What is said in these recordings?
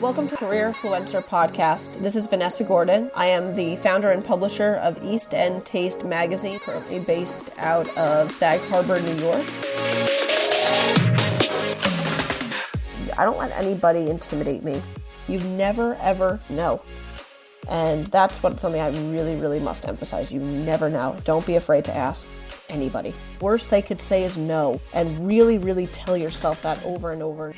Welcome to Career Influencer Podcast. This is Vanessa Gordon. I am the founder and publisher of East End Taste magazine, currently based out of Sag Harbor, New York. I don't let anybody intimidate me. You never ever know. And that's what something I really, really must emphasize. You never know. Don't be afraid to ask anybody. Worst they could say is no, and really, really tell yourself that over and over.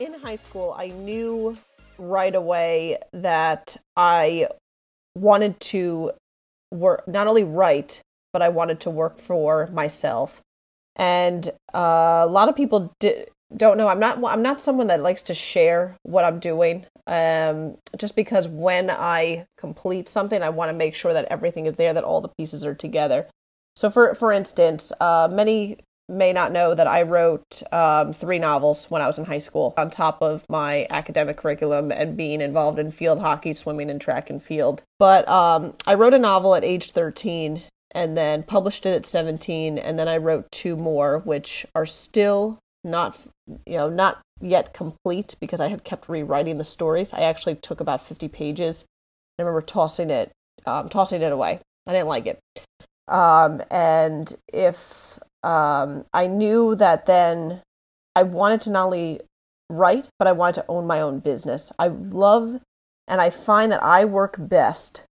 In high school, I knew right away that I wanted to work, not only write, but I wanted to work for myself. And uh, a lot of people di- don't know. I'm not. I'm not someone that likes to share what I'm doing. Um, just because when I complete something, I want to make sure that everything is there, that all the pieces are together. So, for for instance, uh, many may not know that I wrote um, three novels when I was in high school, on top of my academic curriculum and being involved in field hockey, swimming, and track and field. But um, I wrote a novel at age 13 and then published it at 17, and then I wrote two more, which are still not, you know, not yet complete because I had kept rewriting the stories. I actually took about 50 pages. I remember tossing it, um, tossing it away. I didn't like it. Um, and if um, I knew that then I wanted to not only write, but I wanted to own my own business. I love and I find that I work best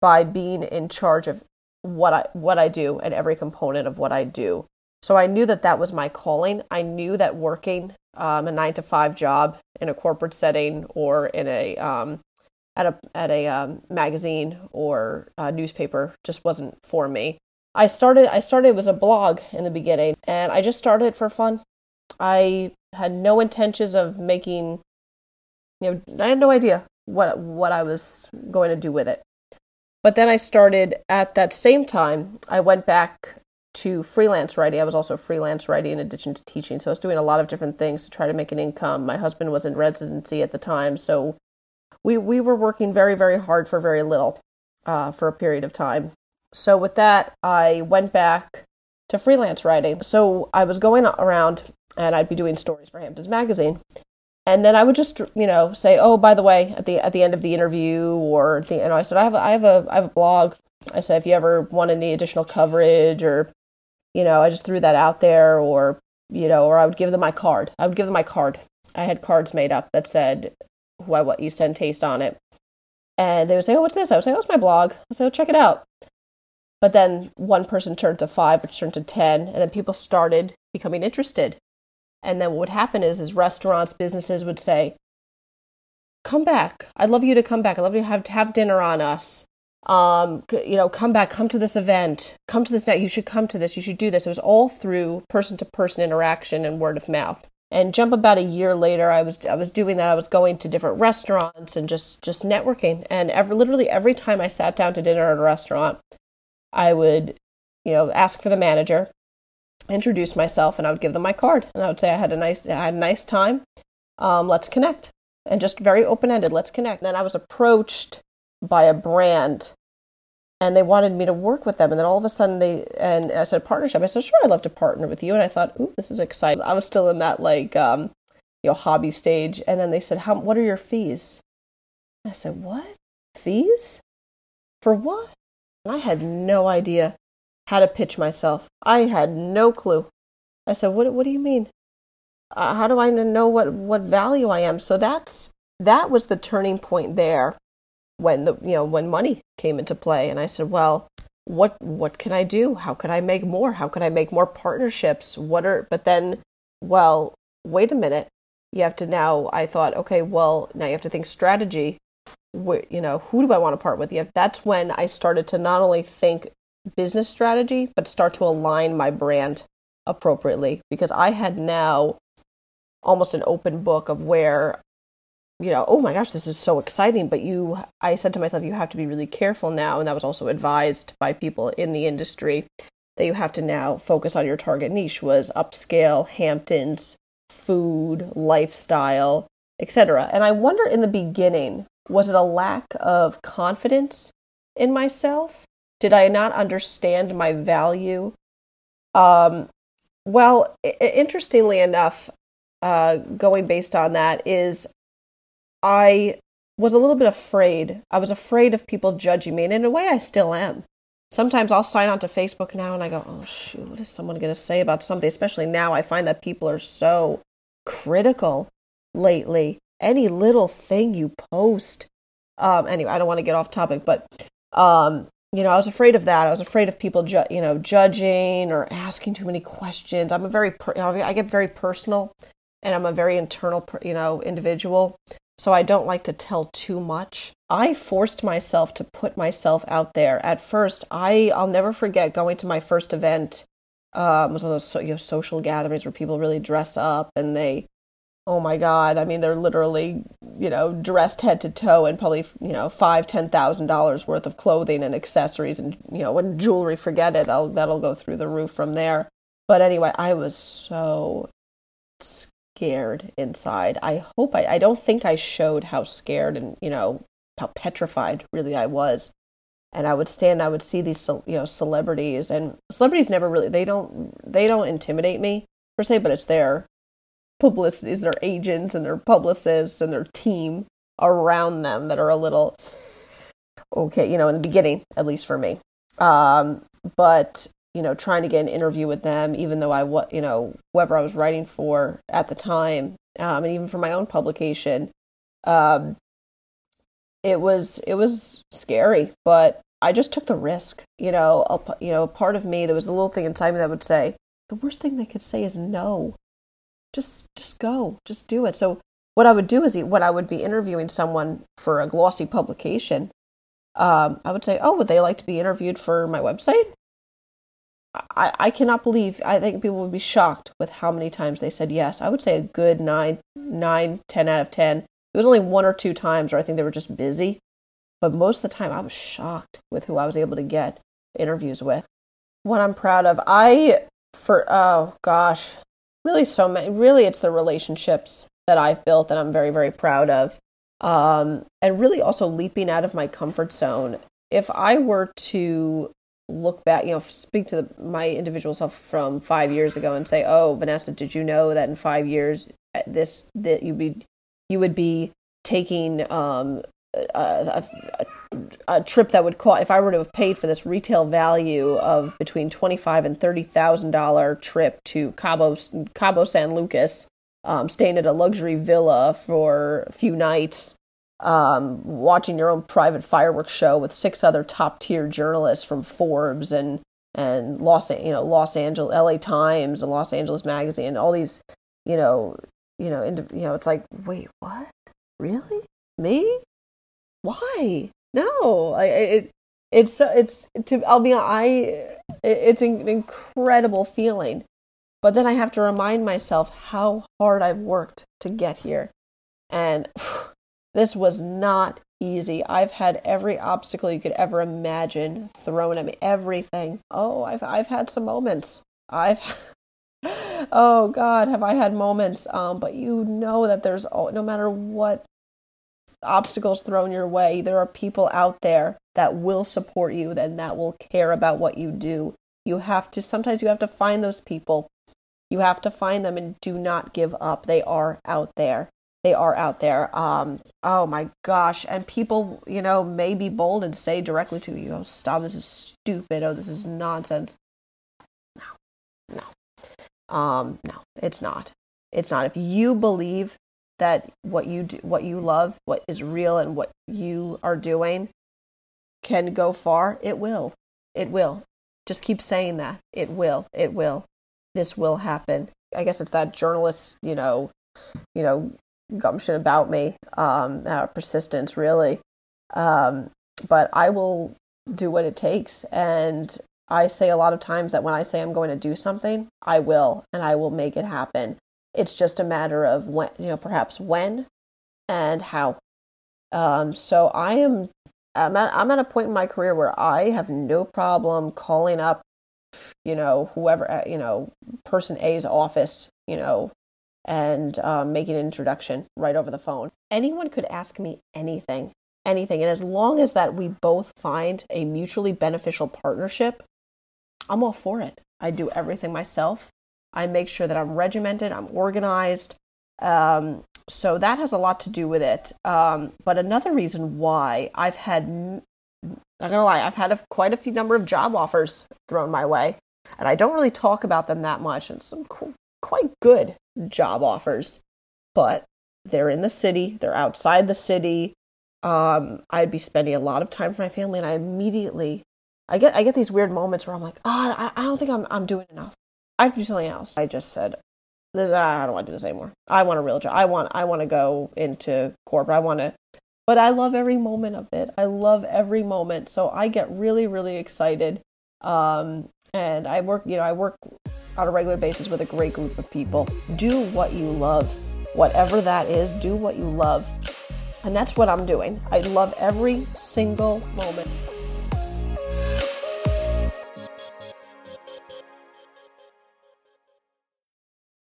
by being in charge of what I what I do and every component of what I do. So I knew that that was my calling. I knew that working um, a nine to five job in a corporate setting or in a um, at a at a um, magazine or a newspaper just wasn't for me. I started I started it was a blog in the beginning and I just started for fun. I had no intentions of making you know I had no idea what what I was going to do with it. But then I started at that same time I went back to freelance writing. I was also freelance writing in addition to teaching. So I was doing a lot of different things to try to make an income. My husband was in residency at the time, so we we were working very very hard for very little uh, for a period of time. So with that, I went back to freelance writing. So I was going around and I'd be doing stories for Hamptons Magazine. And then I would just, you know, say, "Oh, by the way, at the at the end of the interview, or the, you know, I said I have a, I have a I have a blog. I said if you ever want any additional coverage, or you know, I just threw that out there, or you know, or I would give them my card. I would give them my card. I had cards made up that said who I what East End Taste on it, and they would say, "Oh, what's this?" I would say, "Oh, it's my blog." Oh, "Check it out." But then one person turned to five, which turned to 10, and then people started becoming interested. And then what would happen is, is restaurants, businesses would say, come back. I'd love you to come back. I'd love you to have, to have dinner on us. Um, you know, come back, come to this event, come to this night. You should come to this. You should do this. It was all through person to person interaction and word of mouth. And jump about a year later, I was I was doing that. I was going to different restaurants and just just networking. And every literally every time I sat down to dinner at a restaurant, I would, you know, ask for the manager, introduce myself, and I would give them my card, and I would say I had a nice, I had a nice time. Um, let's connect, and just very open ended. Let's connect. And then I was approached by a brand, and they wanted me to work with them. And then all of a sudden, they and I said partnership. I said sure, I'd love to partner with you. And I thought, ooh, this is exciting. I was still in that like, um, you know, hobby stage. And then they said, how? What are your fees? And I said, what fees? For what? I had no idea how to pitch myself. I had no clue. I said, "What? What do you mean? Uh, how do I know what what value I am?" So that's that was the turning point there when the you know when money came into play, and I said, "Well, what what can I do? How can I make more? How can I make more partnerships? What are?" But then, well, wait a minute. You have to now. I thought, okay, well, now you have to think strategy you know, who do I want to part with? Yeah, that's when I started to not only think business strategy, but start to align my brand appropriately. Because I had now almost an open book of where you know oh my gosh this is so exciting. But you i said to myself you have to be really careful now. And that was also advised by people in the industry that you have to now focus on your target niche was upscale hamptons food lifestyle etc and i wonder in the beginning was it a lack of confidence in myself? Did I not understand my value? Um, well, I- interestingly enough, uh, going based on that is I was a little bit afraid. I was afraid of people judging me, and in a way, I still am. Sometimes I'll sign on to Facebook now and I go, oh, shoot, what is someone going to say about something? Especially now, I find that people are so critical lately. Any little thing you post. Um, anyway, I don't want to get off topic, but um, you know, I was afraid of that. I was afraid of people, ju- you know, judging or asking too many questions. I'm a very, per- I get very personal, and I'm a very internal, you know, individual so I don't like to tell too much. I forced myself to put myself out there. At first, I I'll never forget going to my first event. Um, was one of those you know, social gatherings where people really dress up and they, oh my god! I mean, they're literally you know dressed head to toe in probably you know five ten thousand dollars worth of clothing and accessories and you know when jewelry. Forget it. That'll that'll go through the roof from there. But anyway, I was so scared inside. I hope I, I don't think I showed how scared and, you know, how petrified really I was. And I would stand, I would see these, you know, celebrities and celebrities never really, they don't, they don't intimidate me per se, but it's their publicities, their agents and their publicists and their team around them that are a little, okay, you know, in the beginning, at least for me. Um, but you know, trying to get an interview with them, even though I, what, you know, whoever I was writing for at the time, um, and even for my own publication, um, it was it was scary, but I just took the risk. You know, a, you know, part of me there was a little thing inside me that would say the worst thing they could say is no. Just just go, just do it. So what I would do is when I would be interviewing someone for a glossy publication, um, I would say, "Oh, would they like to be interviewed for my website?" I, I cannot believe I think people would be shocked with how many times they said yes. I would say a good nine, nine, ten out of ten. It was only one or two times where I think they were just busy. But most of the time I was shocked with who I was able to get interviews with. What I'm proud of, I for oh gosh, really so many really it's the relationships that I've built that I'm very, very proud of. Um, and really also leaping out of my comfort zone. If I were to look back, you know, speak to the, my individual self from five years ago and say, "Oh, Vanessa, did you know that in five years uh, this that you'd be you would be taking um, a, a, a, trip that would cost if I were to have paid for this retail value of between twenty five and thirty thousand dollar trip to Cabo Cabo San Lucas, um, staying at a luxury villa for a few nights, um, watching your own private fireworks show with six other top tier journalists from Forbes and and Los you know Los Angeles L.A. Times and Los Angeles Magazine all these you know you know you know it's like wait what really me why no I it it's it's to I'll be I it's an incredible feeling but then I have to remind myself how hard I've worked to get here and this was not easy. I've had every obstacle you could ever imagine thrown at me. Everything. Oh, I've I've had some moments. I've oh God, have I had moments? Um, but you know that there's oh, no matter what obstacles thrown your way, there are people out there that will support you and that will care about what you do. You have to sometimes you have to find those people. You have to find them and do not give up. They are out there they are out there. Um, oh my gosh. And people, you know, may be bold and say directly to you, oh, stop, this is stupid. Oh, this is nonsense. No, no. Um, no, it's not. It's not. If you believe that what you do, what you love, what is real and what you are doing can go far, it will. It will. Just keep saying that. It will. It will. This will happen. I guess it's that journalist, you know, you know, gumption about me, um, uh, persistence really. Um, but I will do what it takes. And I say a lot of times that when I say I'm going to do something, I will, and I will make it happen. It's just a matter of when, you know, perhaps when and how. Um, so I am, I'm at, I'm at a point in my career where I have no problem calling up, you know, whoever, uh, you know, person A's office, you know, and um, making an introduction right over the phone. Anyone could ask me anything, anything. And as long as that we both find a mutually beneficial partnership, I'm all for it. I do everything myself. I make sure that I'm regimented, I'm organized. Um, so that has a lot to do with it. Um, but another reason why I've had, I'm not gonna lie, I've had a, quite a few number of job offers thrown my way, and I don't really talk about them that much. And some quite good job offers, but they're in the city, they're outside the city. Um, I'd be spending a lot of time with my family, and I immediately, I get, I get these weird moments where I'm like, oh, I, I don't think I'm, I'm doing enough. I have to do something else. I just said, this, I don't want to do this anymore. I want a real job. I want I want to go into corporate. I want to, but I love every moment of it. I love every moment. So I get really really excited. Um, and I work, you know, I work on a regular basis with a great group of people. Do what you love, whatever that is. Do what you love, and that's what I'm doing. I love every single moment